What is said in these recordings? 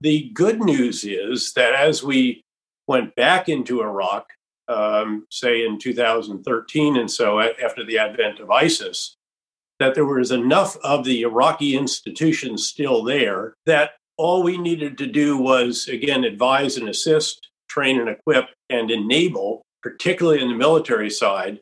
The good news is that as we went back into Iraq, um, say in 2013 and so after the advent of ISIS, that there was enough of the Iraqi institutions still there that all we needed to do was, again, advise and assist, train and equip, and enable, particularly in the military side.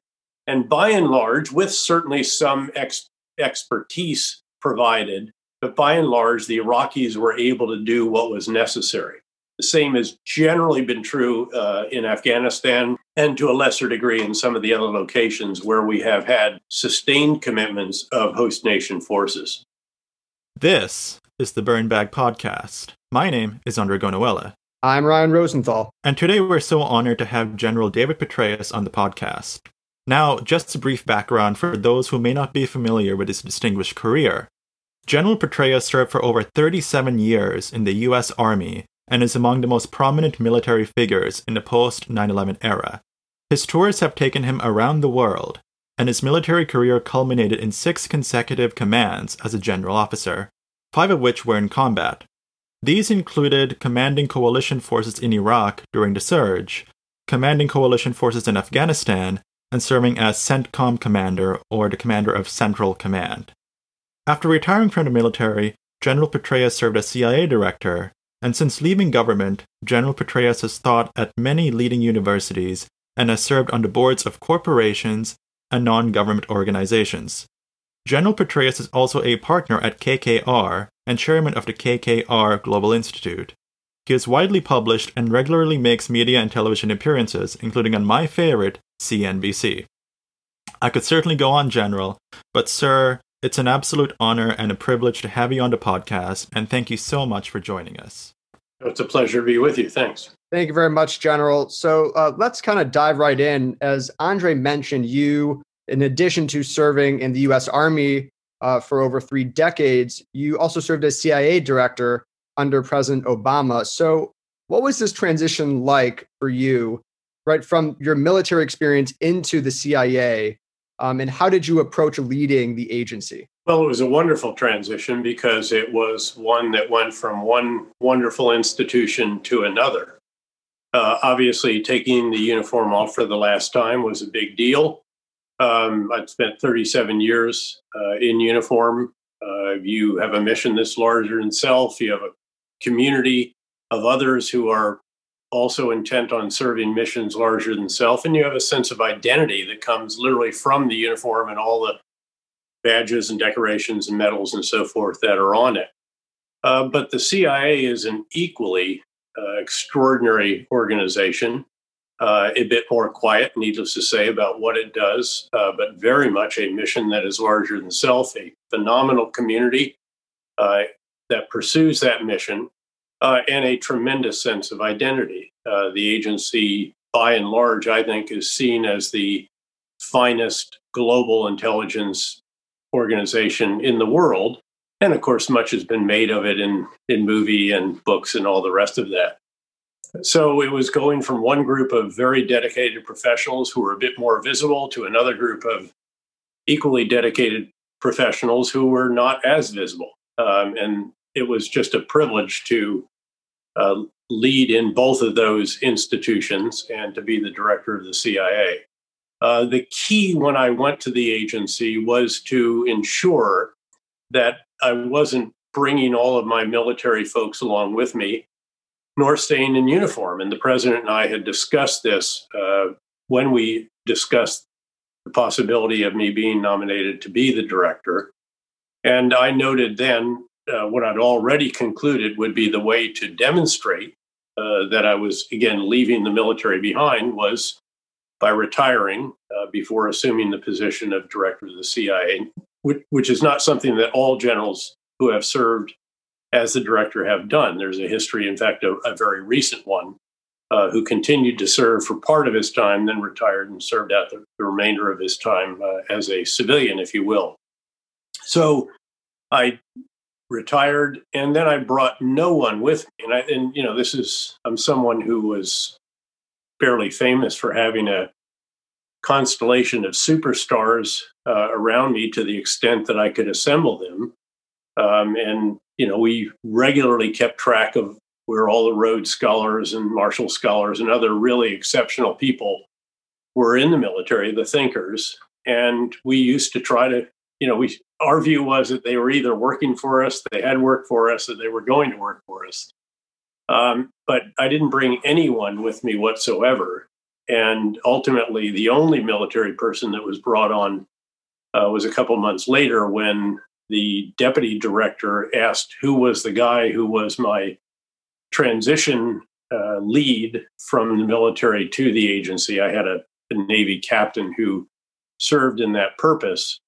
And by and large, with certainly some ex- expertise provided, but by and large, the Iraqis were able to do what was necessary. The same has generally been true uh, in Afghanistan and to a lesser degree in some of the other locations where we have had sustained commitments of host nation forces. This is the Burn Bag Podcast. My name is Andre Gonawela. I'm Ryan Rosenthal. And today we're so honored to have General David Petraeus on the podcast. Now, just a brief background for those who may not be familiar with his distinguished career. General Petraeus served for over 37 years in the U.S. Army and is among the most prominent military figures in the post 9 11 era. His tours have taken him around the world, and his military career culminated in six consecutive commands as a general officer, five of which were in combat. These included commanding coalition forces in Iraq during the surge, commanding coalition forces in Afghanistan, and serving as CENTCOM commander or the commander of Central Command. After retiring from the military, General Petraeus served as CIA director, and since leaving government, General Petraeus has taught at many leading universities and has served on the boards of corporations and non government organizations. General Petraeus is also a partner at KKR and chairman of the KKR Global Institute. He is widely published and regularly makes media and television appearances, including on my favorite, CNBC. I could certainly go on, General, but, sir, it's an absolute honor and a privilege to have you on the podcast, and thank you so much for joining us. It's a pleasure to be with you. Thanks. Thank you very much, General. So uh, let's kind of dive right in. As Andre mentioned, you, in addition to serving in the U.S. Army uh, for over three decades, you also served as CIA director under President Obama. So, what was this transition like for you, right, from your military experience into the CIA? Um, and how did you approach leading the agency? Well, it was a wonderful transition because it was one that went from one wonderful institution to another. Uh, obviously, taking the uniform off for the last time was a big deal. Um, I'd spent 37 years uh, in uniform. Uh, you have a mission that's larger than self. You have a community of others who are also intent on serving missions larger than self. And you have a sense of identity that comes literally from the uniform and all the badges and decorations and medals and so forth that are on it. Uh, but the CIA is an equally uh, extraordinary organization, uh, a bit more quiet, needless to say, about what it does, uh, but very much a mission that is larger than self, a phenomenal community uh, that pursues that mission uh, and a tremendous sense of identity. Uh, the agency, by and large, I think, is seen as the finest global intelligence organization in the world. And of course, much has been made of it in, in movie and books and all the rest of that. So it was going from one group of very dedicated professionals who were a bit more visible to another group of equally dedicated professionals who were not as visible. Um, and it was just a privilege to uh, lead in both of those institutions and to be the director of the CIA. Uh, the key when I went to the agency was to ensure that I wasn't bringing all of my military folks along with me, nor staying in uniform. And the president and I had discussed this uh, when we discussed the possibility of me being nominated to be the director. And I noted then uh, what I'd already concluded would be the way to demonstrate uh, that I was, again, leaving the military behind was by retiring uh, before assuming the position of director of the CIA, which, which, is not something that all generals who have served as the director have done. There's a history, in fact, a, a very recent one, uh, who continued to serve for part of his time, then retired and served out the, the remainder of his time uh, as a civilian, if you will. So I retired, and then I brought no one with me. And I, and you know, this is I'm someone who was fairly famous for having a constellation of superstars uh, around me to the extent that I could assemble them. Um, and, you know, we regularly kept track of where all the Rhodes Scholars and Marshall Scholars and other really exceptional people were in the military, the thinkers. And we used to try to, you know, we our view was that they were either working for us, they had worked for us, or they were going to work for us. Um, but I didn't bring anyone with me whatsoever. And ultimately, the only military person that was brought on uh, was a couple months later when the deputy director asked who was the guy who was my transition uh, lead from the military to the agency. I had a, a Navy captain who served in that purpose.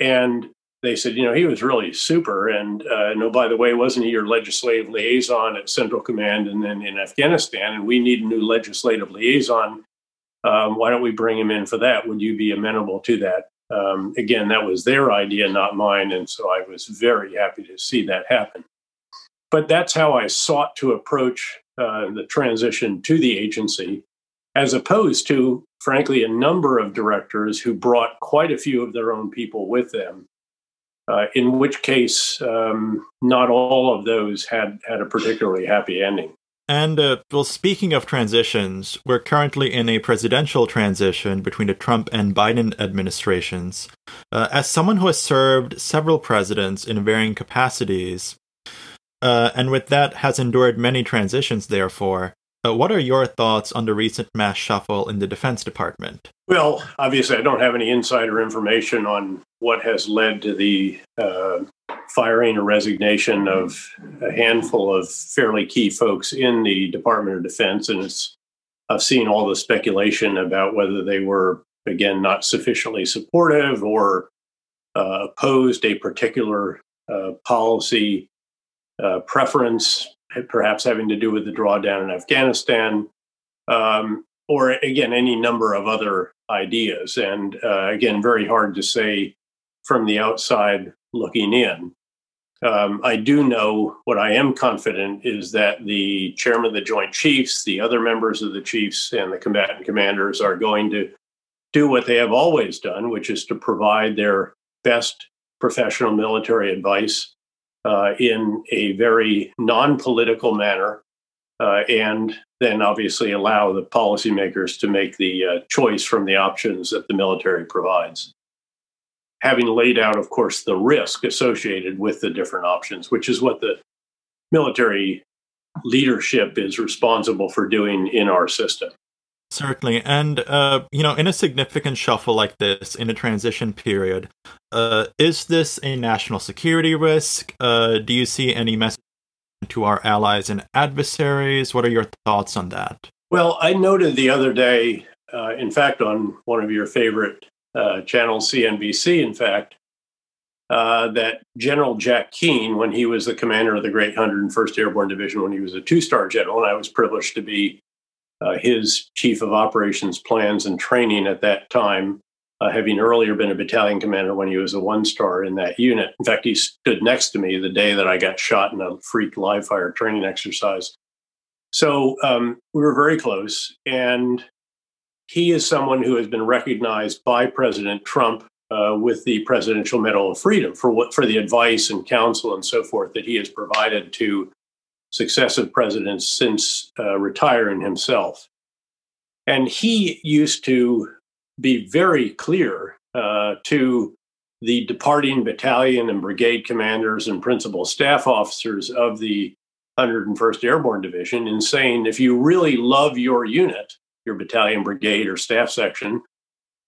And they said, you know, he was really super. And uh, no, by the way, wasn't he your legislative liaison at Central Command and then in Afghanistan? And we need a new legislative liaison. Um, why don't we bring him in for that? Would you be amenable to that? Um, again, that was their idea, not mine. And so I was very happy to see that happen. But that's how I sought to approach uh, the transition to the agency, as opposed to, frankly, a number of directors who brought quite a few of their own people with them uh, in which case um, not all of those had had a particularly happy ending. And uh, well, speaking of transitions, we're currently in a presidential transition between the Trump and Biden administrations. Uh, as someone who has served several presidents in varying capacities, uh, and with that has endured many transitions, therefore, uh, what are your thoughts on the recent mass shuffle in the Defense Department? Well, obviously, I don't have any insider information on what has led to the uh, firing or resignation of a handful of fairly key folks in the Department of Defense. And it's, I've seen all the speculation about whether they were, again, not sufficiently supportive or uh, opposed a particular uh, policy uh, preference perhaps having to do with the drawdown in Afghanistan, um, or again, any number of other ideas. And uh, again, very hard to say from the outside looking in. Um, I do know what I am confident is that the chairman of the Joint Chiefs, the other members of the Chiefs, and the combatant commanders are going to do what they have always done, which is to provide their best professional military advice uh, in a very non political manner, uh, and then obviously allow the policymakers to make the uh, choice from the options that the military provides. Having laid out, of course, the risk associated with the different options, which is what the military leadership is responsible for doing in our system. Certainly. And, uh, you know, in a significant shuffle like this, in a transition period, uh, is this a national security risk? Uh, do you see any message to our allies and adversaries? What are your thoughts on that? Well, I noted the other day, uh, in fact, on one of your favorite uh, channels, CNBC, in fact, uh, that General Jack Keane, when he was the commander of the Great 101st Airborne Division, when he was a two star general, and I was privileged to be uh, his chief of operations plans and training at that time, uh, having earlier been a battalion commander when he was a one star in that unit. In fact, he stood next to me the day that I got shot in a freak live fire training exercise. So um, we were very close. And he is someone who has been recognized by President Trump uh, with the Presidential Medal of Freedom for what for the advice and counsel and so forth that he has provided to successive presidents since uh, retiring himself. And he used to be very clear uh, to the departing battalion and brigade commanders and principal staff officers of the 101st Airborne Division in saying if you really love your unit, your battalion, brigade, or staff section,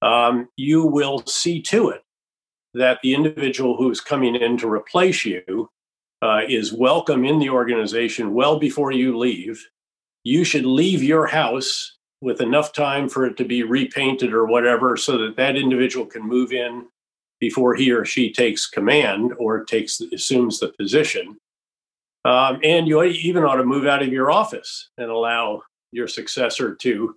um, you will see to it that the individual who is coming in to replace you uh, is welcome in the organization well before you leave. You should leave your house with enough time for it to be repainted or whatever so that that individual can move in before he or she takes command or takes assumes the position. Um, and you even ought to move out of your office and allow your successor to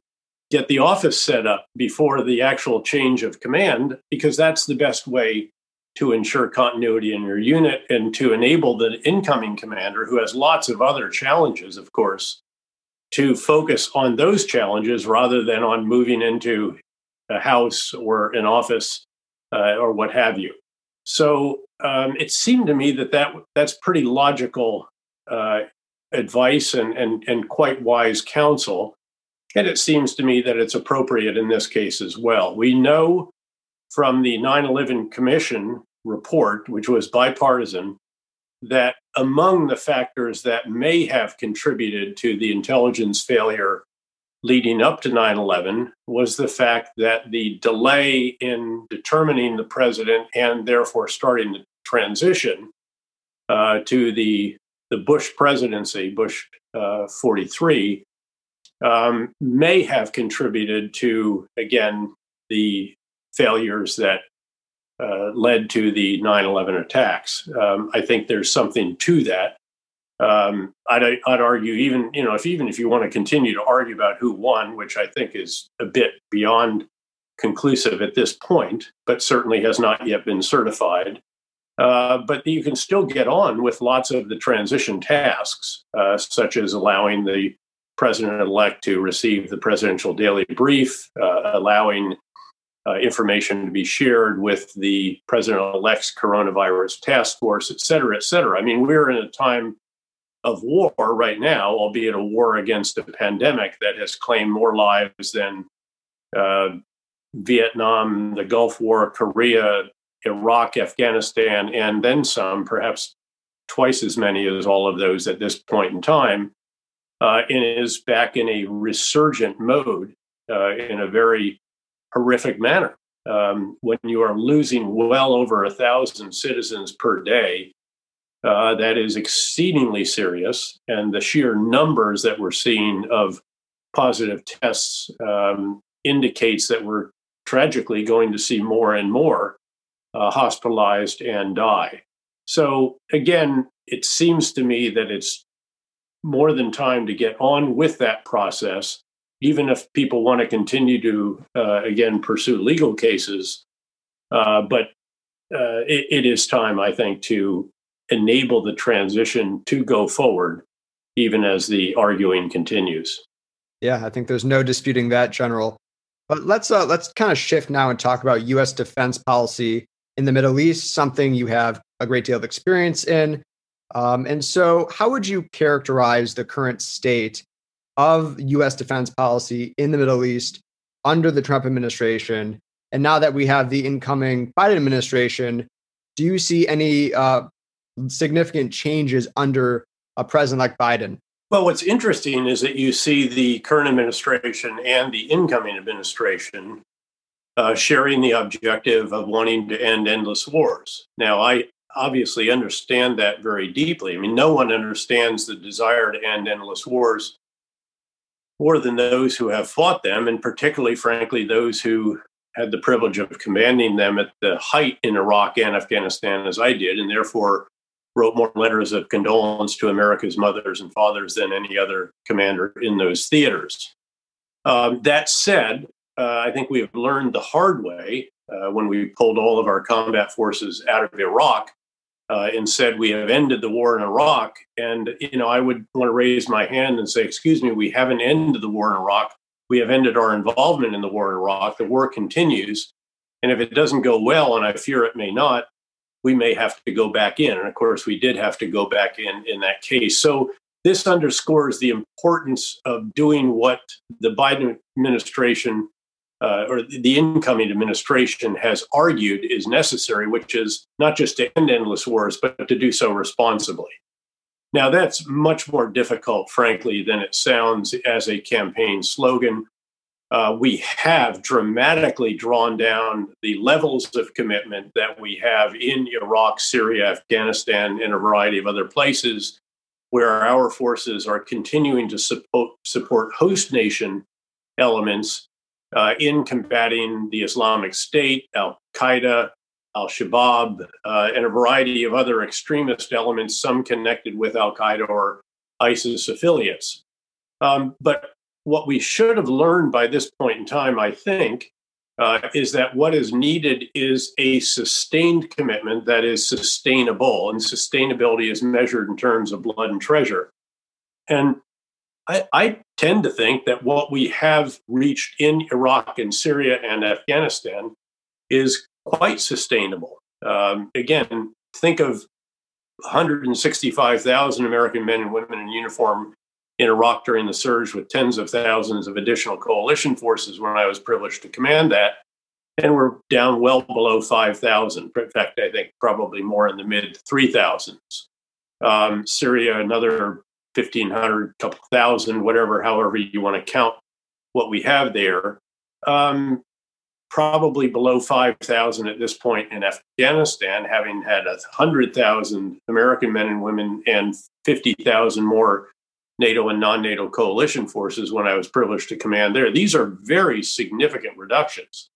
get the office set up before the actual change of command, because that's the best way to ensure continuity in your unit and to enable the incoming commander, who has lots of other challenges, of course, to focus on those challenges rather than on moving into a house or an office uh, or what have you. So um, it seemed to me that, that that's pretty logical uh, advice and, and, and quite wise counsel. And it seems to me that it's appropriate in this case as well. We know from the 9 11 Commission report, which was bipartisan, that among the factors that may have contributed to the intelligence failure leading up to 9 11 was the fact that the delay in determining the president and therefore starting the transition uh, to the, the Bush presidency, Bush uh, 43, um, may have contributed to, again, the failures that uh, led to the 9 11 attacks. Um, I think there's something to that. Um, I'd, I'd argue, even you know, if even if you want to continue to argue about who won, which I think is a bit beyond conclusive at this point, but certainly has not yet been certified. Uh, but you can still get on with lots of the transition tasks, uh, such as allowing the president elect to receive the presidential daily brief, uh, allowing uh, information to be shared with the president elect's coronavirus task force, et cetera, et cetera. I mean, we're in a time of war right now, albeit a war against a pandemic that has claimed more lives than uh, Vietnam, the Gulf War, Korea, Iraq, Afghanistan, and then some, perhaps twice as many as all of those at this point in time, uh, and is back in a resurgent mode uh, in a very horrific manner. Um, when you are losing well over a thousand citizens per day, uh, that is exceedingly serious. And the sheer numbers that we're seeing of positive tests um, indicates that we're tragically going to see more and more uh, hospitalized and die. So, again, it seems to me that it's more than time to get on with that process even if people want to continue to uh, again pursue legal cases. Uh, but uh, it, it is time, I think, to enable the transition to go forward, even as the arguing continues. Yeah, I think there's no disputing that, General. But let's uh, let's kind of shift now and talk about U.S. defense policy in the Middle East, something you have a great deal of experience in. Um, and so, how would you characterize the current state of US defense policy in the Middle East under the Trump administration. And now that we have the incoming Biden administration, do you see any uh, significant changes under a president like Biden? Well, what's interesting is that you see the current administration and the incoming administration uh, sharing the objective of wanting to end endless wars. Now, I obviously understand that very deeply. I mean, no one understands the desire to end endless wars more than those who have fought them, and particularly, frankly, those who had the privilege of commanding them at the height in Iraq and Afghanistan as I did, and therefore wrote more letters of condolence to America's mothers and fathers than any other commander in those theaters. Um, that said, uh, I think we have learned the hard way uh, when we pulled all of our combat forces out of Iraq uh, and said we have ended the war in Iraq. And you know, I would want to raise my hand and say, "Excuse me, we haven't ended the war in Iraq. We have ended our involvement in the war in Iraq. The war continues, and if it doesn't go well, and I fear it may not, we may have to go back in. And of course, we did have to go back in in that case. So." This underscores the importance of doing what the Biden administration uh, or the incoming administration has argued is necessary, which is not just to end endless wars, but to do so responsibly. Now, that's much more difficult, frankly, than it sounds as a campaign slogan. Uh, we have dramatically drawn down the levels of commitment that we have in Iraq, Syria, Afghanistan, and a variety of other places where our forces are continuing to support, support host nation elements uh, in combating the Islamic State, Al Qaeda, Al Shabaab, uh, and a variety of other extremist elements, some connected with Al Qaeda or ISIS affiliates. Um, but what we should have learned by this point in time, I think, uh, is that what is needed is a sustained commitment that is sustainable, and sustainability is measured in terms of blood and treasure. And I, I, tend to think that what we have reached in Iraq and Syria and Afghanistan is quite sustainable. Um, again, think of 165,000 American men and women in uniform in Iraq during the surge with tens of thousands of additional coalition forces when I was privileged to command that. And we're down well below 5,000. In fact, I think probably more in the mid 3,000s. Um, Syria, another 1,500, couple thousand, whatever, however you want to count what we have there. Um, probably below 5,000 at this point in Afghanistan, having had 100,000 American men and women and 50,000 more NATO and non NATO coalition forces when I was privileged to command there. These are very significant reductions.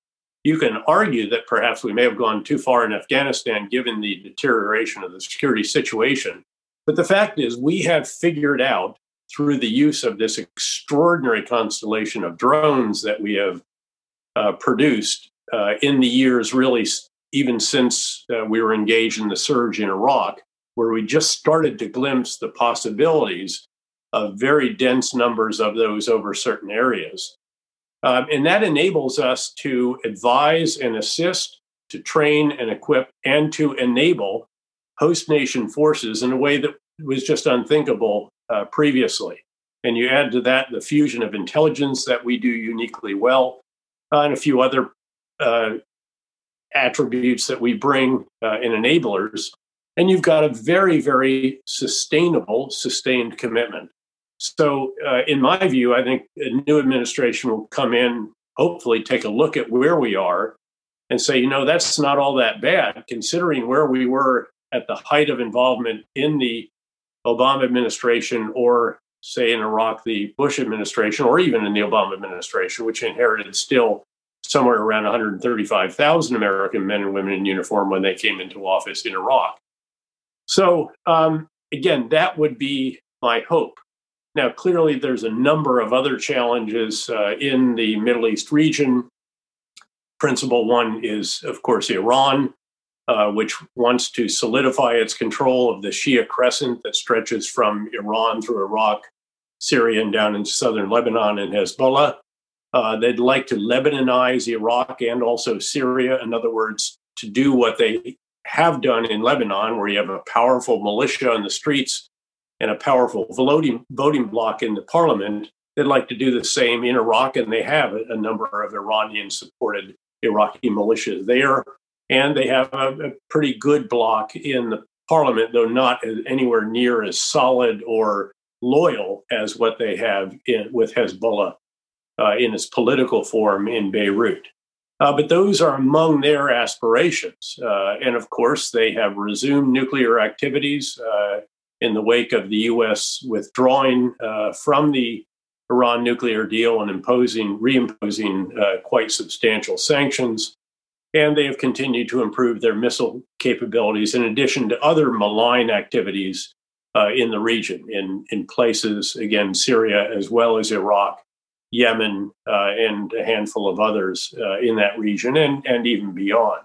You can argue that perhaps we may have gone too far in Afghanistan given the deterioration of the security situation. But the fact is, we have figured out through the use of this extraordinary constellation of drones that we have uh, produced uh, in the years, really, even since uh, we were engaged in the surge in Iraq, where we just started to glimpse the possibilities of very dense numbers of those over certain areas. Um, and that enables us to advise and assist, to train and equip, and to enable host nation forces in a way that was just unthinkable uh, previously. And you add to that the fusion of intelligence that we do uniquely well, uh, and a few other uh, attributes that we bring uh, in enablers. And you've got a very, very sustainable, sustained commitment. So, uh, in my view, I think a new administration will come in, hopefully, take a look at where we are and say, you know, that's not all that bad, considering where we were at the height of involvement in the Obama administration or say in Iraq, the Bush administration, or even in the Obama administration, which inherited still somewhere around 135,000 American men and women in uniform when they came into office in Iraq. So, um, again, that would be my hope. Now, clearly, there's a number of other challenges uh, in the Middle East region. Principal one is, of course, Iran, uh, which wants to solidify its control of the Shia crescent that stretches from Iran through Iraq, Syria, and down into southern Lebanon and Hezbollah. Uh, they'd like to Lebanonize Iraq and also Syria. In other words, to do what they have done in Lebanon, where you have a powerful militia in the streets and a powerful voting, voting bloc in the parliament. They'd like to do the same in Iraq, and they have a, a number of Iranian supported Iraqi militias there and they have a, a pretty good bloc in the parliament, though not anywhere near as solid or loyal as what they have in, with Hezbollah uh, in its political form in Beirut. Uh, but those are among their aspirations. Uh, and of course, they have resumed nuclear activities uh, in the wake of the U.S. withdrawing uh, from the Iran nuclear deal and imposing, reimposing uh, quite substantial sanctions. And they have continued to improve their missile capabilities in addition to other malign activities uh, in the region, in, in places, again, Syria as well as Iraq, Yemen, uh, and a handful of others uh, in that region and, and even beyond.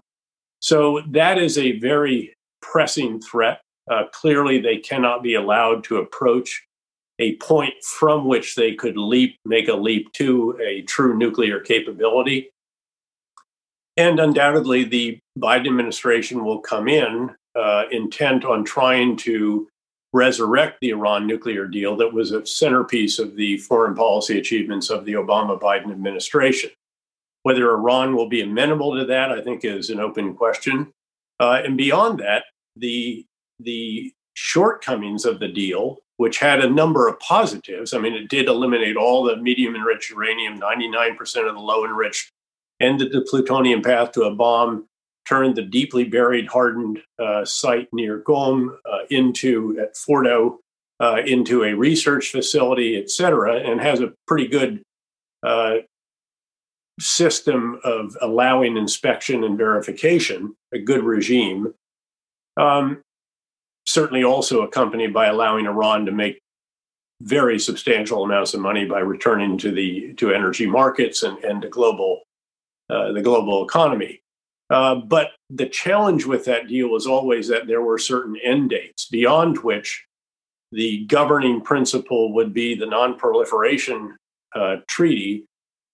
So that is a very pressing threat. Uh, clearly, they cannot be allowed to approach a point from which they could leap, make a leap to a true nuclear capability. And undoubtedly, the Biden administration will come in uh, intent on trying to resurrect the Iran nuclear deal that was a centerpiece of the foreign policy achievements of the Obama Biden administration. Whether Iran will be amenable to that, I think, is an open question. Uh, and beyond that, the, the shortcomings of the deal, which had a number of positives, I mean, it did eliminate all the medium enriched uranium, 99% of the low enriched ended the plutonium path to a bomb, turned the deeply buried, hardened uh, site near Qom uh, into at Fordo uh, into a research facility, et cetera, and has a pretty good uh, system of allowing inspection and verification, a good regime. Um, certainly, also accompanied by allowing Iran to make very substantial amounts of money by returning to the to energy markets and, and to global uh, the global economy. Uh, but the challenge with that deal was always that there were certain end dates beyond which the governing principle would be the non-proliferation uh, treaty,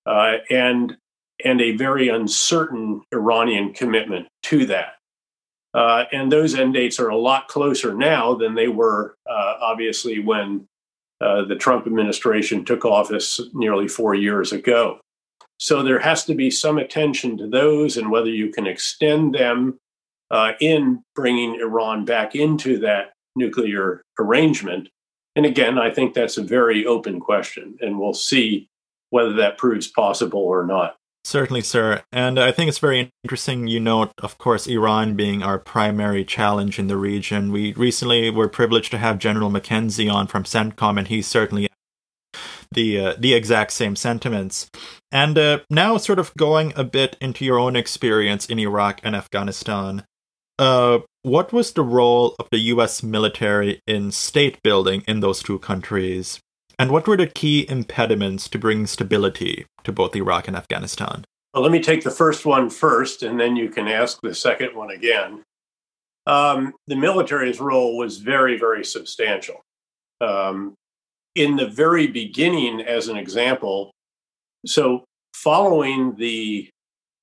uh, and and a very uncertain Iranian commitment to that. Uh, and those end dates are a lot closer now than they were, uh, obviously, when uh, the Trump administration took office nearly four years ago. So there has to be some attention to those and whether you can extend them uh, in bringing Iran back into that nuclear arrangement. And again, I think that's a very open question, and we'll see whether that proves possible or not. Certainly, sir. And I think it's very interesting you note, of course, Iran being our primary challenge in the region. We recently were privileged to have General McKenzie on from CENTCOM, and he certainly the uh, the exact same sentiments. And uh, now, sort of going a bit into your own experience in Iraq and Afghanistan, uh, what was the role of the U.S. military in state building in those two countries? And what were the key impediments to bring stability to both Iraq and Afghanistan? Well, let me take the first one first, and then you can ask the second one again. Um, the military's role was very, very substantial. Um, in the very beginning, as an example, so following the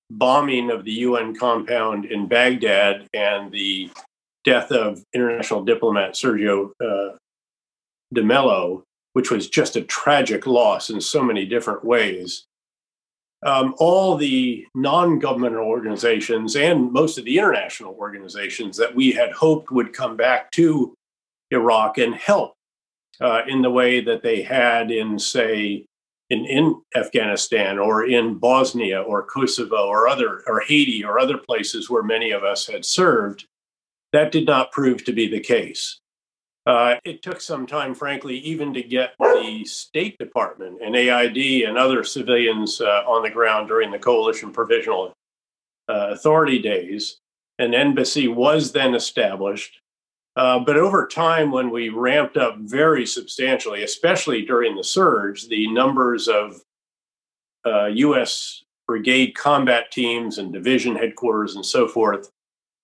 bombing of the UN compound in Baghdad and the death of international diplomat Sergio uh, de Mello, which was just a tragic loss in so many different ways. Um, all the non governmental organizations and most of the international organizations that we had hoped would come back to Iraq and help uh, in the way that they had in, say, in, in Afghanistan or in Bosnia or Kosovo or other or Haiti or other places where many of us had served, that did not prove to be the case. Uh, it took some time, frankly, even to get the State Department and AID and other civilians uh, on the ground during the Coalition Provisional uh, Authority days. An embassy was then established. Uh, but over time, when we ramped up very substantially, especially during the surge, the numbers of U.S. Uh, brigade combat teams and division headquarters and so forth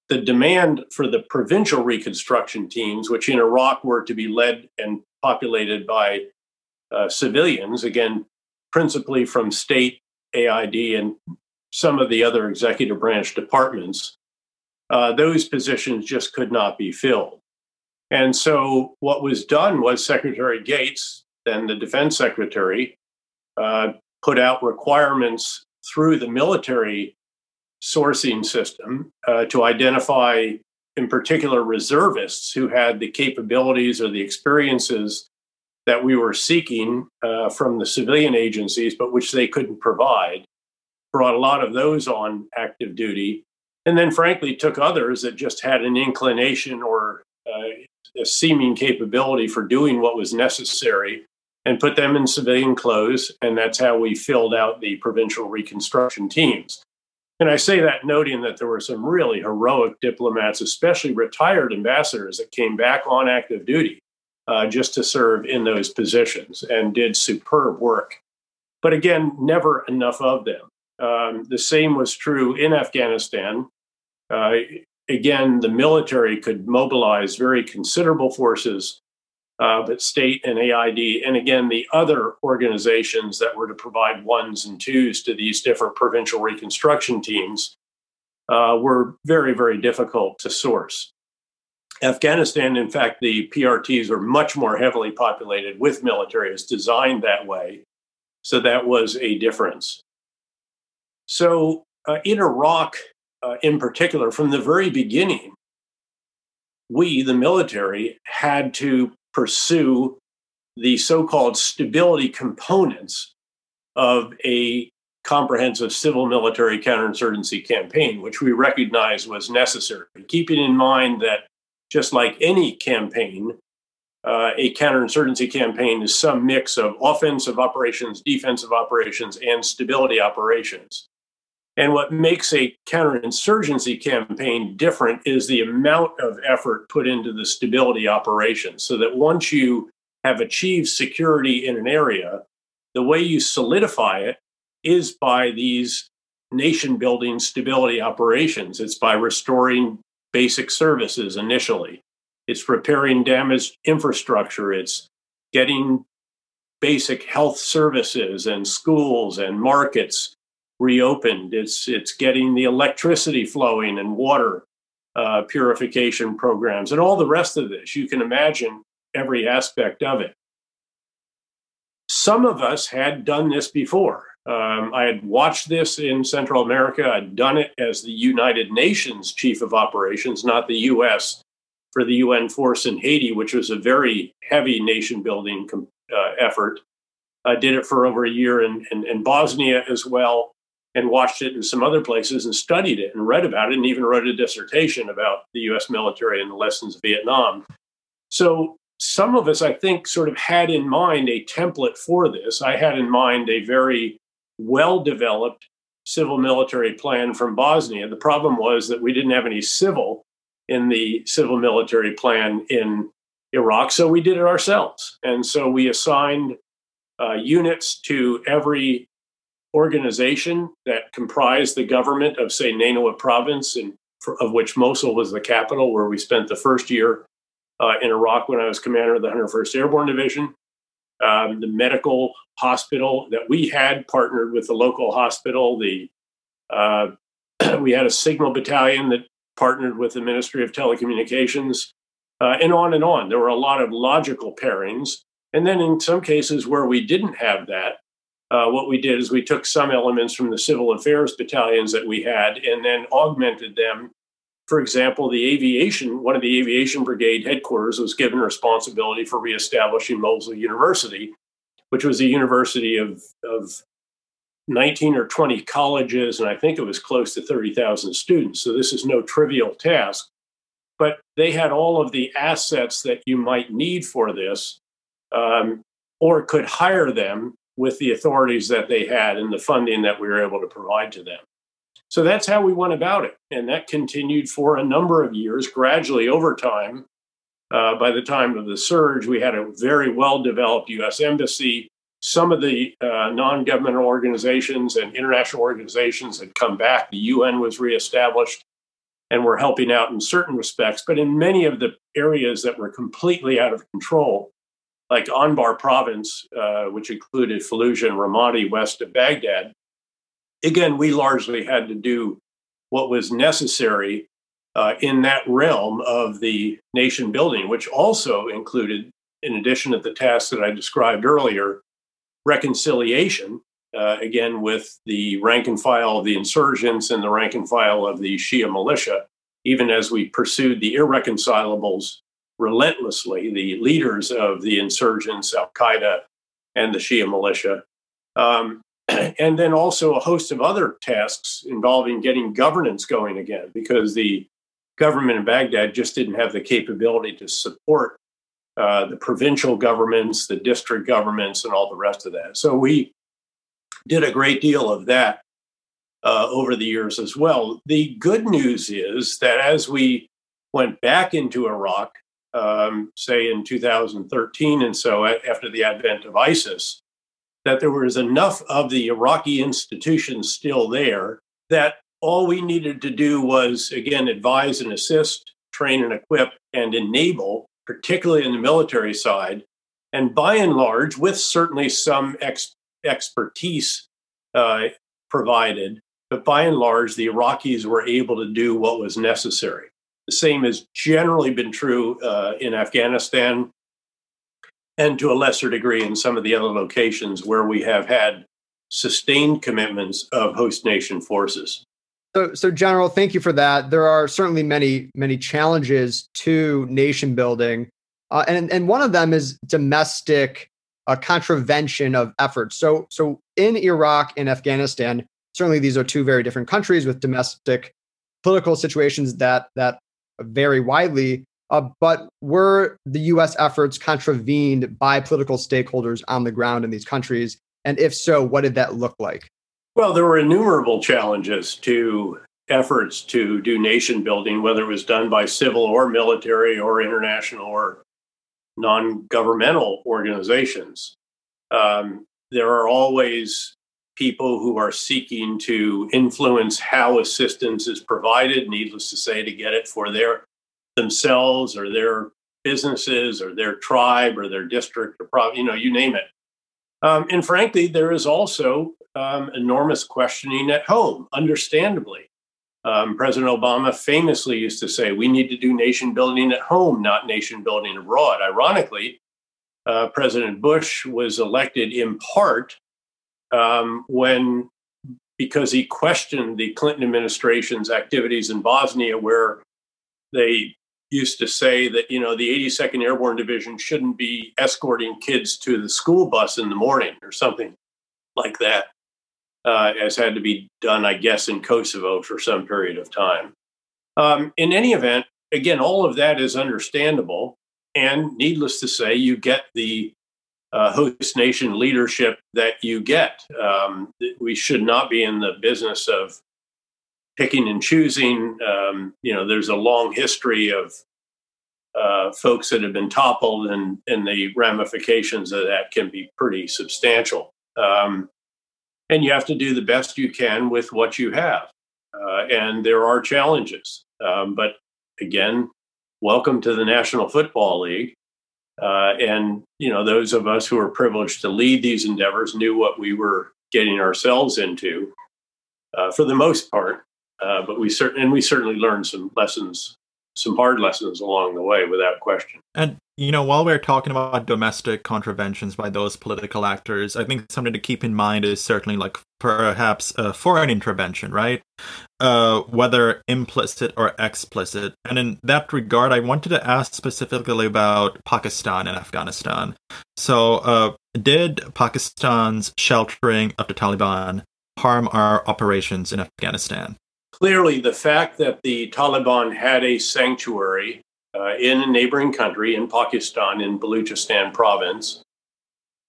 the demand for the provincial reconstruction teams, which in Iraq were to be led and populated by uh, civilians, again, principally from state AID and some of the other executive branch departments, uh, those positions just could not be filled. And so what was done was Secretary Gates, then the defense secretary, uh, put out requirements through the military sourcing system uh, to identify, in particular, reservists who had the capabilities or the experiences that we were seeking uh, from the civilian agencies, but which they couldn't provide. Brought a lot of those on active duty. And then, frankly, took others that just had an inclination or uh, a seeming capability for doing what was necessary and put them in civilian clothes. And that's how we filled out the provincial reconstruction teams. And I say that noting that there were some really heroic diplomats, especially retired ambassadors, that came back on active duty uh, just to serve in those positions and did superb work. But again, never enough of them. Um, the same was true in Afghanistan. Uh, again, the military could mobilize very considerable forces uh, but state and AID, and again, the other organizations that were to provide ones and twos to these different provincial reconstruction teams uh, were very, very difficult to source. Afghanistan, in fact, the PRTs are much more heavily populated with military. It's designed that way. So that was a difference. So uh, in Iraq, uh, in particular, from the very beginning, we, the military, had to pursue the so called stability components of a comprehensive civil military counterinsurgency campaign, which we recognized was necessary. Keeping in mind that just like any campaign, uh, a counterinsurgency campaign is some mix of offensive operations, defensive operations, and stability operations. And what makes a counterinsurgency campaign different is the amount of effort put into the stability operations. So that once you have achieved security in an area, the way you solidify it is by these nation building stability operations. It's by restoring basic services initially. it's repairing damaged infrastructure, it's getting basic health services and schools and markets reopened. It's it's getting the electricity flowing and water uh, purification programs and all the rest of this. You can imagine every aspect of it. Some of us had done this before. Um, I had watched this in Central America. I'd done it as the United Nations chief of operations, not the U.S. for the UN force in Haiti, which was a very heavy nation building uh, effort. I did it for over a year in, in, in Bosnia as well and watched it in some other places and studied it and read about it and even wrote a dissertation about the US military and the lessons of Vietnam. So some of us, I think, sort of had in mind a template for this. I had in mind a very well developed civil military plan from Bosnia. The problem was that we didn't have any civil in the civil military plan in Iraq, so we did it ourselves. And so we assigned uh, units to every organization that comprised the government of, say, Ninawa province, and of which Mosul was the capital, where we spent the first year uh, in Iraq when I was commander of the 101st Airborne Division. Um, the medical hospital that we had partnered with the local hospital. The uh, we had a signal battalion that partnered with the Ministry of Telecommunications, uh, and on and on. There were a lot of logical pairings. And then in some cases where we didn't have that, uh, what we did is we took some elements from the civil affairs battalions that we had and then augmented them. For example, the aviation, one of the aviation brigade headquarters was given responsibility for reestablishing Mosul University, which was a university of, of 19 or 20 colleges, and I think it was close to 30,000 students. So this is no trivial task. But they had all of the assets that you might need for this, um, or could hire them with the authorities that they had and the funding that we were able to provide to them. So that's how we went about it. And that continued for a number of years, gradually over time. Uh, by the time of the surge, we had a very well developed US Embassy. Some of the uh, non governmental organizations and international organizations had come back. The UN was reestablished and were helping out in certain respects. But in many of the areas that were completely out of control, like Anbar province, uh, which included Fallujah and Ramadi west of Baghdad, again, we largely had to do what was necessary uh, in that realm of the nation building, which also included, in addition to the tasks that I described earlier, reconciliation, uh, again, with the rank and file of the insurgents and the rank and file of the Shia militia, even as we pursued the irreconcilables relentlessly the leaders of the insurgents, Al Qaeda, and the Shia militia. Um, and then also a host of other tasks involving getting governance going again, because the government in Baghdad just didn't have the capability to support uh, the provincial governments, the district governments, and all the rest of that. So we did a great deal of that uh, over the years as well. The good news is that as we went back into Iraq, um, say in 2013 and so after the advent of ISIS, that there was enough of the Iraqi institutions still there that all we needed to do was, again, advise and assist, train and equip, and enable, particularly in the military side. And by and large, with certainly some ex- expertise uh, provided, but by and large, the Iraqis were able to do what was necessary. The same has generally been true uh, in Afghanistan and to a lesser degree in some of the other locations where we have had sustained commitments of host nation forces. So, so General, thank you for that. There are certainly many, many challenges to nation building, uh, and and one of them is domestic uh, contravention of efforts. So, so in Iraq and Afghanistan, certainly these are two very different countries with domestic political situations that that vary widely. Uh, but were the US efforts contravened by political stakeholders on the ground in these countries? And if so, what did that look like? Well, there were innumerable challenges to efforts to do nation building, whether it was done by civil or military or international or non governmental organizations. Um, there are always people who are seeking to influence how assistance is provided, needless to say, to get it for their themselves or their businesses or their tribe or their district or pro- you know you name it. Um, and frankly there is also um, enormous questioning at home understandably. Um, president obama famously used to say we need to do nation building at home not nation building abroad. Ironically uh, president bush was elected in part um, when because he questioned the clinton administration's activities in bosnia where they used to say that you know the 82nd Airborne Division shouldn't be escorting kids to the school bus in the morning or something like that, uh, as had to be done, I guess, in Kosovo for some period of time. Um, in any event, again, all of that is understandable, and needless to say, you get the uh, host nation leadership that you get. Um, we should not be in the business of picking and choosing. Um, you know, there's a long history of uh, folks that have been toppled, and and the ramifications of that can be pretty substantial. Um, and you have to do the best you can with what you have. Uh, and there are challenges, um, but again, welcome to the National Football League. Uh, and you know, those of us who are privileged to lead these endeavors knew what we were getting ourselves into, uh, for the most part. Uh, but we certainly and we certainly learned some lessons, some hard lessons along the way, without question. And you know, while we're talking about domestic contraventions by those political actors, I think something to keep in mind is certainly like perhaps a foreign intervention, right? Uh, whether implicit or explicit. And in that regard, I wanted to ask specifically about Pakistan and Afghanistan. So, uh, did Pakistan's sheltering of the Taliban harm our operations in Afghanistan? clearly the fact that the Taliban had a sanctuary uh, in a neighboring country, in Pakistan, in Baluchistan province,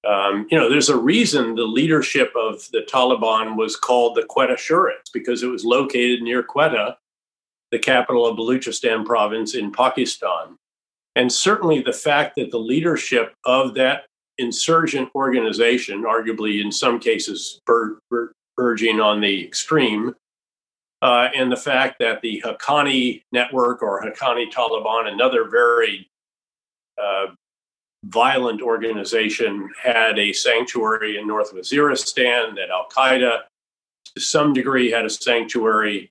um, you know, there's a reason the leadership of the Taliban was called the Quetta Shurits because it was located near Quetta, the capital of Baluchistan province in Pakistan. And certainly the fact that the leadership of that insurgent organization, arguably in some cases verging on the extreme, uh, and the fact that the Haqqani network or Haqqani Taliban, another very uh, violent organization, had a sanctuary in North Waziristan, that Al Qaeda, to some degree, had a sanctuary,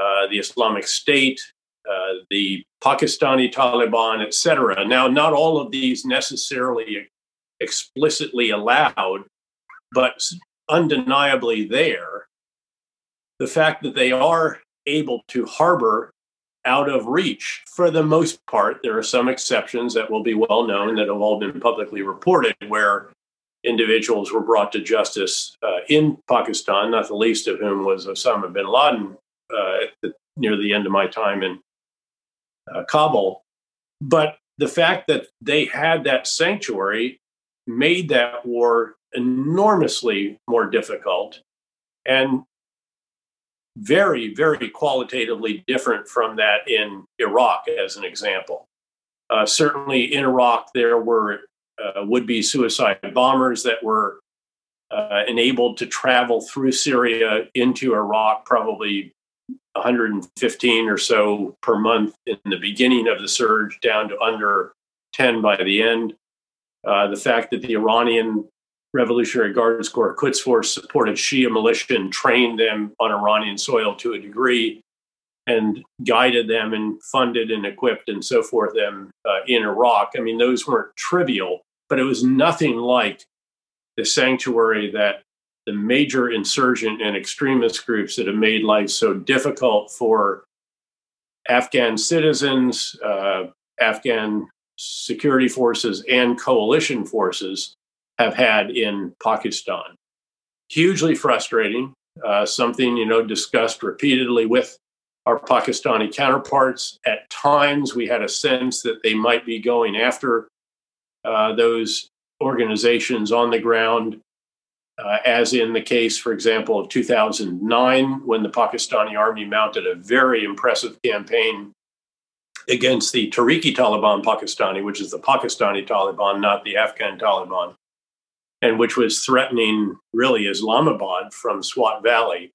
uh, the Islamic State, uh, the Pakistani Taliban, etc. Now, not all of these necessarily explicitly allowed, but undeniably there the fact that they are able to harbor out of reach for the most part. There are some exceptions that will be well known that have all been publicly reported where individuals were brought to justice uh, in Pakistan, not the least of whom was Osama bin Laden uh, near the end of my time in uh, Kabul. But the fact that they had that sanctuary made that war enormously more difficult. And very, very qualitatively different from that in Iraq, as an example. Uh, certainly in Iraq, there were uh, would be suicide bombers that were uh, enabled to travel through Syria into Iraq, probably 115 or so per month in the beginning of the surge, down to under 10 by the end. Uh, the fact that the Iranian Revolutionary Guards Corps Quds Force supported Shia militia and trained them on Iranian soil to a degree and guided them and funded and equipped and so forth them uh, in Iraq. I mean, those weren't trivial, but it was nothing like the sanctuary that the major insurgent and extremist groups that have made life so difficult for Afghan citizens, uh, Afghan security forces, and coalition forces have had in Pakistan. Hugely frustrating, uh, something you know discussed repeatedly with our Pakistani counterparts. At times, we had a sense that they might be going after uh, those organizations on the ground, uh, as in the case, for example, of 2009, when the Pakistani army mounted a very impressive campaign against the Tehrik Taliban Pakistani, which is the Pakistani Taliban, not the Afghan Taliban and which was threatening really Islamabad from Swat Valley.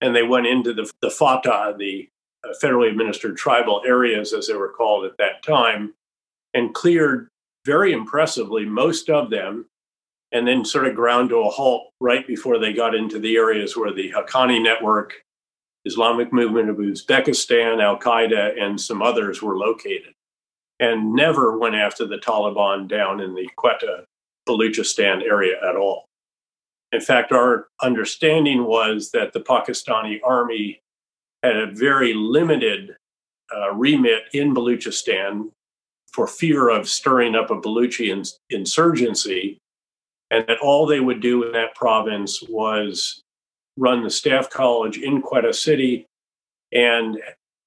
And they went into the, the FATA, the uh, federally administered tribal areas, as they were called at that time, and cleared very impressively most of them, and then sort of ground to a halt right before they got into the areas where the Haqqani Network, Islamic Movement of Uzbekistan, Al Qaeda, and some others were located, and never went after the Taliban down in the Quetta, Baluchistan area at all. In fact, our understanding was that the Pakistani army had a very limited uh, remit in Baluchistan for fear of stirring up a Baluchi ins- insurgency, and that all they would do in that province was run the staff college in Quetta City and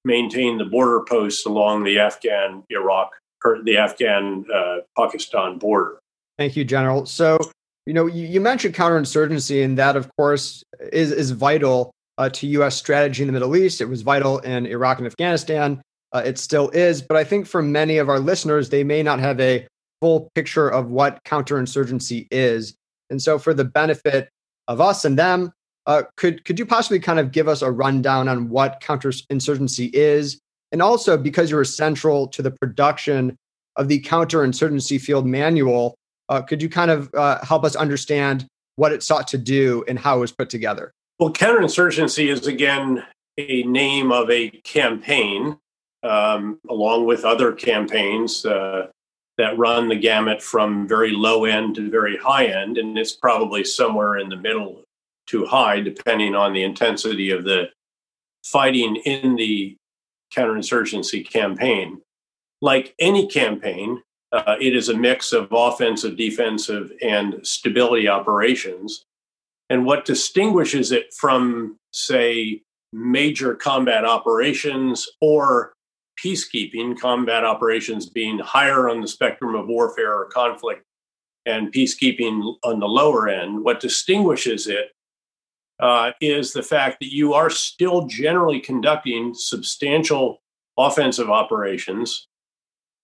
maintain the border posts along the Afghan Iraq or the Afghan uh, Pakistan border. Thank you, General. So you know, you, you mentioned counterinsurgency, and that, of course, is is vital uh, to U.S. strategy in the Middle East. It was vital in Iraq and Afghanistan. Uh, it still is, but I think for many of our listeners, they may not have a full picture of what counterinsurgency is. And so, for the benefit of us and them, uh, could could you possibly kind of give us a rundown on what counterinsurgency is, and also because you were central to the production of the counterinsurgency field manual, uh, could you kind of uh, help us understand what it sought to do and how it was put together? Well, counterinsurgency is again a name of a campaign, um, along with other campaigns uh, that run the gamut from very low end to very high end, and it's probably somewhere in the middle to high, depending on the intensity of the fighting in the counterinsurgency campaign. Like any campaign, uh, it is a mix of offensive, defensive, and stability operations. And what distinguishes it from, say, major combat operations or peacekeeping, combat operations being higher on the spectrum of warfare or conflict, and peacekeeping on the lower end, what distinguishes it uh, is the fact that you are still generally conducting substantial offensive operations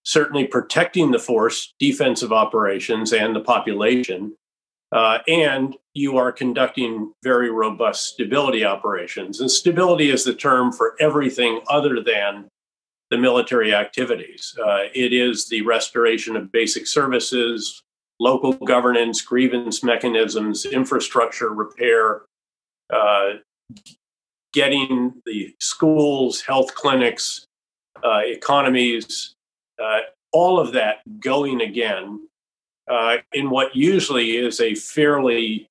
certainly protecting the force, defensive operations, and the population. Uh, and you are conducting very robust stability operations. And stability is the term for everything other than the military activities. Uh, it is the restoration of basic services, local governance, grievance mechanisms, infrastructure repair, uh, getting the schools, health clinics, uh, economies, uh, all of that going again uh, in what usually is a fairly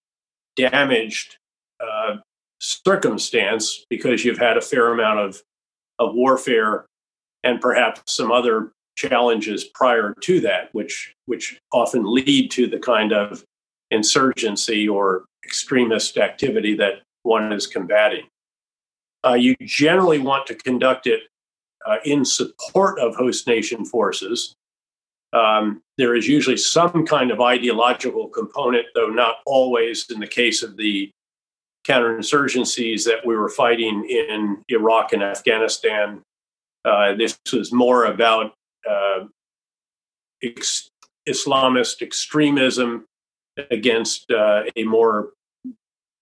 damaged uh, circumstance because you've had a fair amount of, of warfare and perhaps some other challenges prior to that, which which often lead to the kind of insurgency or extremist activity that one is combating. Uh, you generally want to conduct it uh, in support of host nation forces. Um, there is usually some kind of ideological component, though not always in the case of the counterinsurgencies that we were fighting in Iraq and Afghanistan. Uh, this was more about uh, ex- Islamist extremism against uh, a more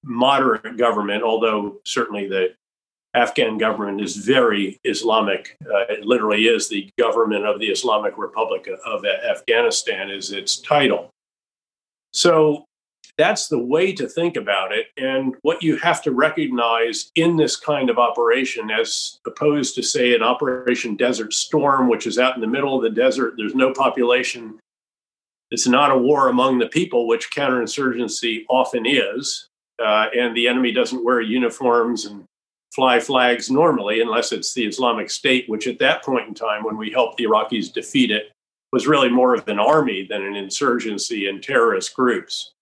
moderate government, although certainly the Afghan government is very Islamic. Uh, it literally is the government of the Islamic Republic of Afghanistan, is its title. So that's the way to think about it. And what you have to recognize in this kind of operation, as opposed to, say, an Operation Desert Storm, which is out in the middle of the desert, there's no population. It's not a war among the people, which counterinsurgency often is. Uh, and the enemy doesn't wear uniforms and fly flags normally, unless it's the Islamic State, which at that point in time, when we helped the Iraqis defeat it, was really more of an army than an insurgency and terrorist groups.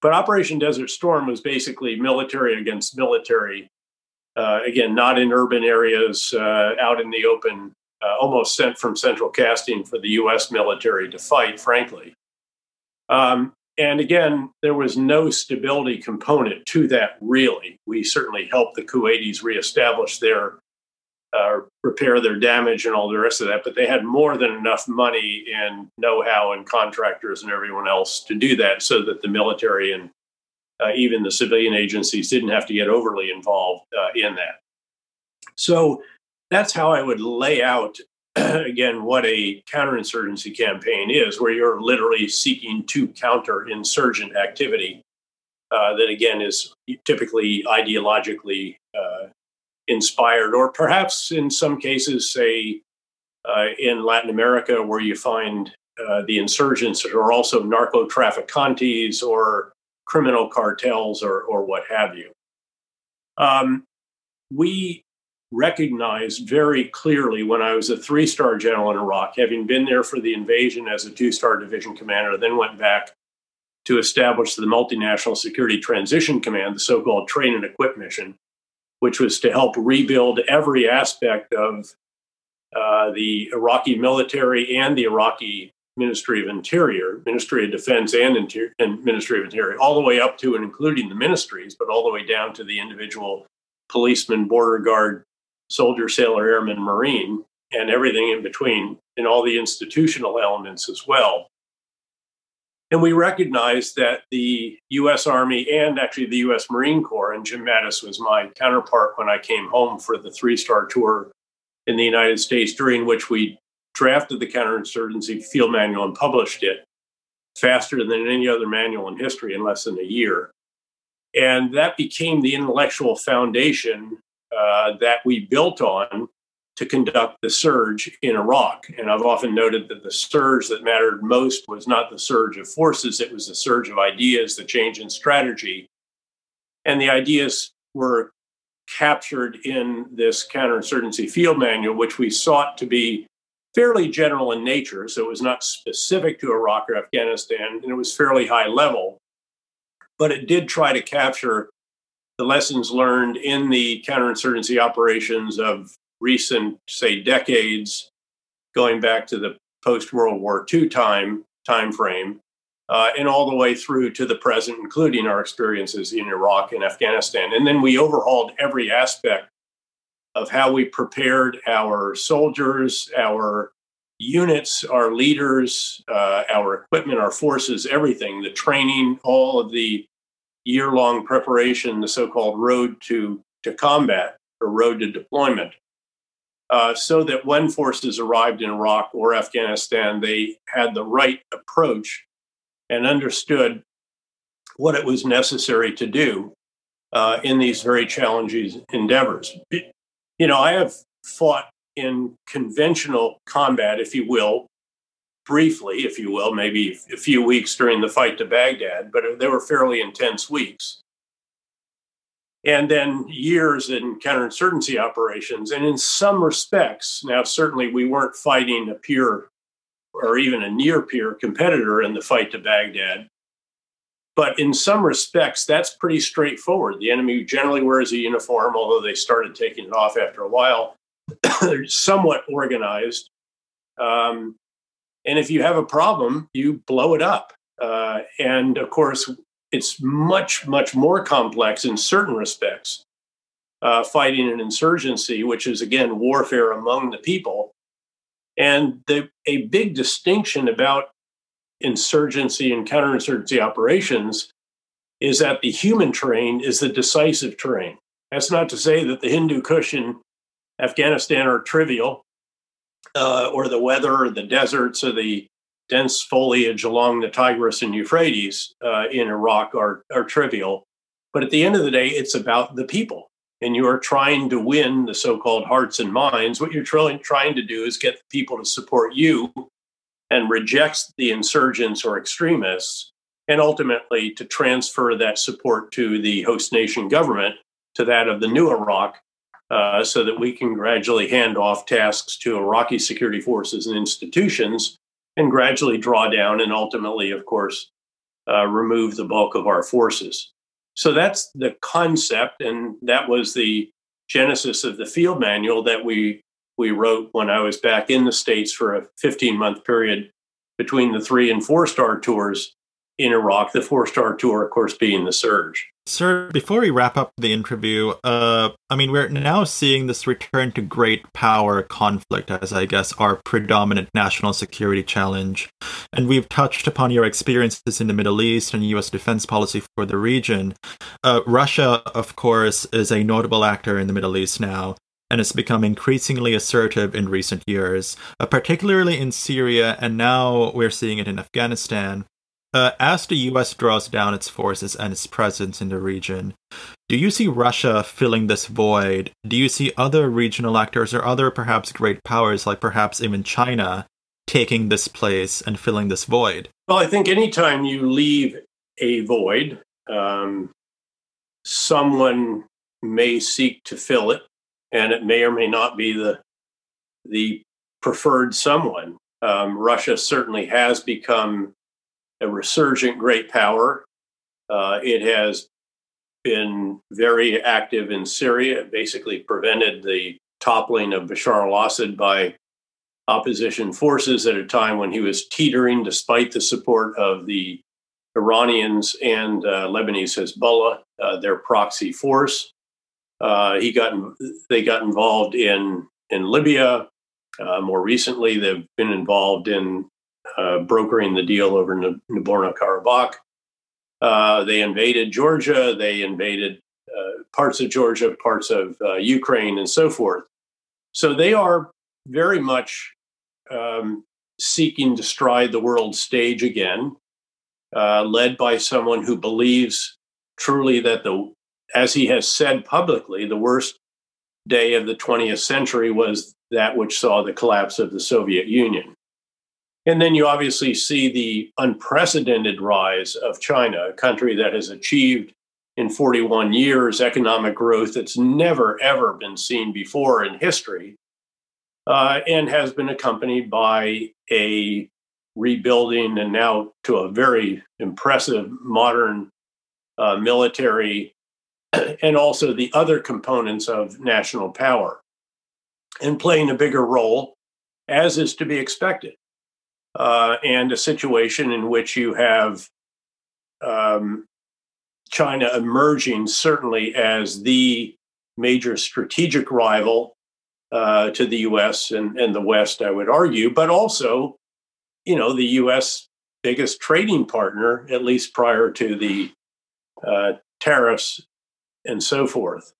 But Operation Desert Storm was basically military against military. Uh, again, not in urban areas, uh, out in the open, uh, almost sent from central casting for the U.S. military to fight, frankly. Um, and again, there was no stability component to that, really. We certainly helped the Kuwaitis reestablish their, uh, repair their damage and all the rest of that, but they had more than enough money and know how and contractors and everyone else to do that so that the military and uh, even the civilian agencies didn't have to get overly involved uh, in that. So that's how I would lay out again what a counterinsurgency campaign is, where you're literally seeking to counter insurgent activity uh, that again is typically ideologically uh, inspired, or perhaps in some cases, say uh, in Latin America, where you find uh, the insurgents that are also narco trafficantes or criminal cartels or, or what have you. Um, we recognized very clearly when I was a three star general in Iraq, having been there for the invasion as a two star division commander, then went back to establish the Multinational Security Transition Command, the so called train and equip mission, which was to help rebuild every aspect of uh, the Iraqi military and the Iraqi Ministry of Interior, Ministry of Defense, and, Inter- and Ministry of Interior, all the way up to and including the ministries, but all the way down to the individual policeman, border guard, soldier, sailor, airman, marine, and everything in between, and all the institutional elements as well. And we recognized that the US Army and actually the US Marine Corps, and Jim Mattis was my counterpart when I came home for the three star tour in the United States, during which we drafted the counterinsurgency field manual and published it faster than any other manual in history in less than a year. And that became the intellectual foundation uh, that we built on to conduct the surge in Iraq. And I've often noted that the surge that mattered most was not the surge of forces, it was the surge of ideas, the change in strategy. And the ideas were captured in this counterinsurgency field manual, which we sought to be fairly general in nature. So it was not specific to Iraq or Afghanistan, and it was fairly high level. But it did try to capture the lessons learned in the counterinsurgency operations of recent, say, decades, going back to the post World War II time time frame, uh, and all the way through to the present, including our experiences in Iraq and Afghanistan. And then we overhauled every aspect of how we prepared our soldiers, our units, our leaders, uh, our equipment, our forces, everything, the training, all of the year long preparation, the so called road to, to combat or road to deployment. Uh, so that when forces arrived in Iraq or Afghanistan, they had the right approach and understood what it was necessary to do uh, in these very challenging endeavors. You know, I have fought in conventional combat, if you will, briefly, if you will, maybe a few weeks during the fight to Baghdad, but they were fairly intense weeks. And then years in counterinsurgency operations. And in some respects, now certainly we weren't fighting a peer or even a near peer competitor in the fight to Baghdad. But in some respects, that's pretty straightforward. The enemy generally wears a uniform, although they started taking it off after a while. They're somewhat organized. Um, and if you have a problem, you blow it up. Uh, and of course, it's much, much more complex in certain respects. Uh, fighting an insurgency, which is again warfare among the people. And the, a big distinction about insurgency and counterinsurgency operations is that the human terrain is the decisive terrain. That's not to say that the Hindu Kush in Afghanistan are trivial, uh, or the weather, the deserts, or the dense foliage along the Tigris and Euphrates uh, in Iraq are, are trivial. But at the end of the day, it's about the people. And you are trying to win the so called hearts and minds. What you're trying, trying to do is get the people to support you and rejects the insurgents or extremists, and ultimately to transfer that support to the host nation government, to that of the new Iraq, uh, so that we can gradually hand off tasks to Iraqi security forces and institutions and gradually draw down and ultimately, of course, uh, remove the bulk of our forces. So that's the concept, and that was the genesis of the field manual that we we wrote when I was back in the States for a 15 month period between the three and four star tours in Iraq, the four star tour, of course, being the surge. Sir, before we wrap up the interview, uh, I mean, we're now seeing this return to great power conflict as, I guess, our predominant national security challenge. And we've touched upon your experiences in the Middle East and U.S. defense policy for the region. Uh, Russia, of course, is a notable actor in the Middle East now. and has become increasingly assertive in recent years, uh, particularly in Syria, and now we're seeing it in Afghanistan. Uh, as the US draws down its forces and its presence in the region, do you see Russia filling this void? Do you see other regional actors or other perhaps great powers, like perhaps even China, taking this place and filling this void? Well, I think anytime you leave a void, um, someone may seek to fill it, and it may or may not be the the preferred someone. Um, Russia certainly has become a resurgent great power. Uh, it has been very active in Syria. It basically prevented the toppling of Bashar al Assad by opposition forces at a time when he was teetering, despite the support of the Iranians and uh, Lebanese Hezbollah, uh, their proxy force. Uh, he got they got involved in in Libya. Uh, more recently, they've been involved in uh, brokering the deal over Nagorno Karabakh. Uh, they invaded Georgia. They invaded parts of Georgia, parts of Ukraine, and so forth. So they are very much um, seeking to stride the world stage again, uh, led by someone who believes truly that the, as he has said publicly, the worst day of the 20th century was that which saw the collapse of the Soviet Union. And then you obviously see the unprecedented rise of China, a country that has achieved in 41 years economic growth that's never, ever been seen before in history uh, and has been accompanied by a rebuilding and now to a very impressive modern uh, military and also the other components of national power and playing a bigger role as is to be expected uh, and a situation in which you have um, china emerging certainly as the major strategic rival uh, to the U.S. And, and the West, I would argue, but also, you know, the U.S. biggest trading partner, at least prior to the uh, tariffs and so forth.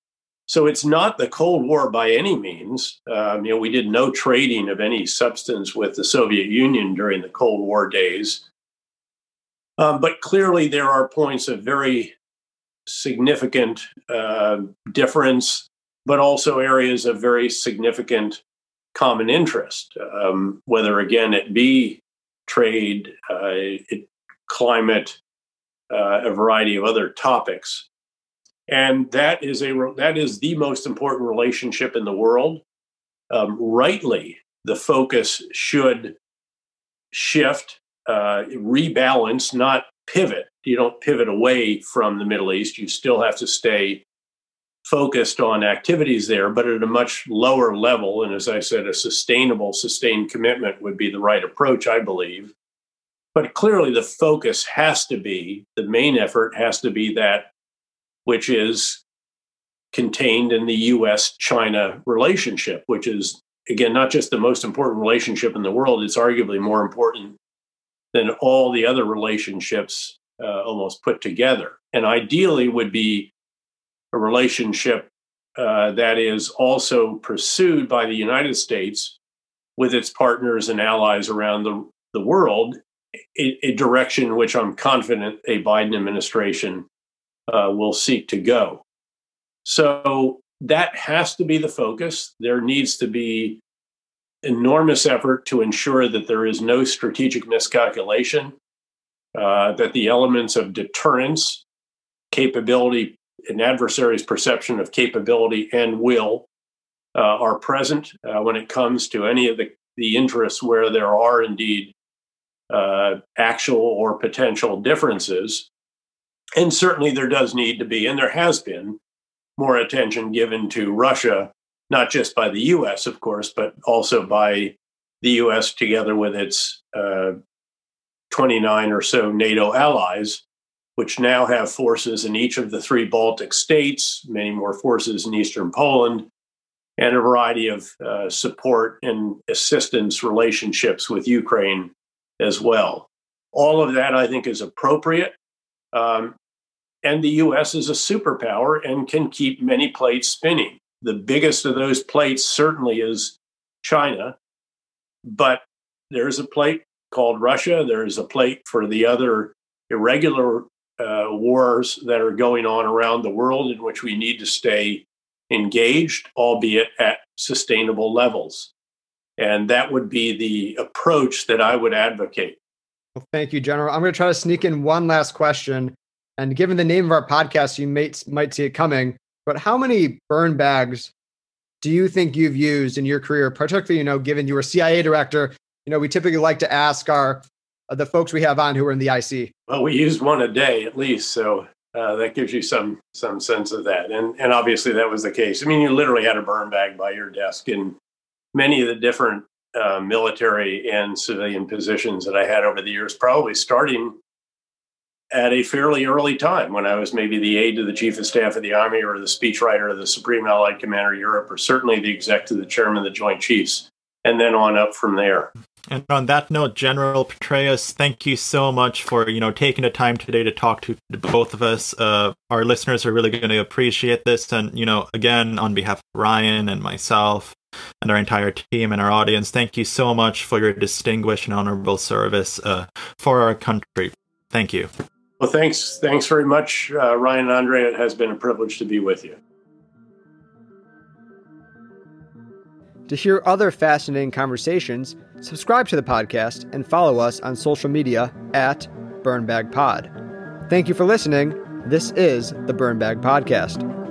So it's not the Cold War by any means. Um, you know, we did no trading of any substance with the Soviet Union during the Cold War days. Um, but clearly, there are points of very significant uh, difference but also areas of very significant common interest, um, whether again it be trade, uh, it, climate, uh, a variety of other topics. And that is a that is the most important relationship in the world. Um, rightly, the focus should shift, uh, rebalance, not pivot. You don't pivot away from the Middle East. You still have to stay focused on activities there, but at a much lower level. And as I said, a sustainable, sustained commitment would be the right approach, I believe. But clearly, the focus has to be the main effort has to be that which is contained in the US China relationship, which is, again, not just the most important relationship in the world, it's arguably more important than all the other relationships uh, almost put together. And ideally, would be a relationship uh, that is also pursued by the United States with its partners and allies around the, the world, a, a direction which I'm confident a Biden administration uh, will seek to go. So that has to be the focus. There needs to be enormous effort to ensure that there is no strategic miscalculation, uh, that the elements of deterrence, capability, an adversary's perception of capability and will uh, are present uh, when it comes to any of the, the interests where there are indeed uh, actual or potential differences. And certainly there does need to be, and there has been, more attention given to Russia, not just by the US, of course, but also by the US together with its uh, 29 or so NATO allies which now have forces in each of the three Baltic states, many more forces in eastern Poland, and a variety of uh, support and assistance relationships with Ukraine as well. All of that, I think, is appropriate. Um, and the US is a superpower and can keep many plates spinning. the biggest of those plates certainly is China, but there's a plate called Russia. There's a plate for the other irregular uh, wars that are going on around the world in which we need to stay engaged, albeit at sustainable levels. And that would be the approach that I would advocate. Well, thank you, General. I'm going to try to sneak in one last question. And given the name of our podcast, you might, might see it coming. But how many burn bags do you think you've used in your career, particularly, you know, given you were CIA director? You know, we typically like to ask our uh, the folks we have on who are in the IC. Well, we used one a day at least, so uh, that gives you some some sense of that. And and obviously that was the case. I mean, you literally had a burn bag by your desk in many of the different uh, military and civilian positions that I had over the years, probably starting at a fairly early time when I was maybe the aide to the chief of staff of the army or the speechwriter of the Supreme Allied Commander Europe, or certainly the exec to the chairman of the Joint Chiefs, and then on up from there. And on that note, General Petraeus, thank you so much for you know taking the time today to talk to both of us. Uh, our listeners are really going to appreciate this, and you know, again, on behalf of Ryan and myself and our entire team and our audience, thank you so much for your distinguished and honorable service uh, for our country. Thank you. Well, thanks, thanks very much, uh, Ryan and Andre. It has been a privilege to be with you. To hear other fascinating conversations, subscribe to the podcast and follow us on social media at BurnBagPod. Thank you for listening. This is the Burnbag Podcast.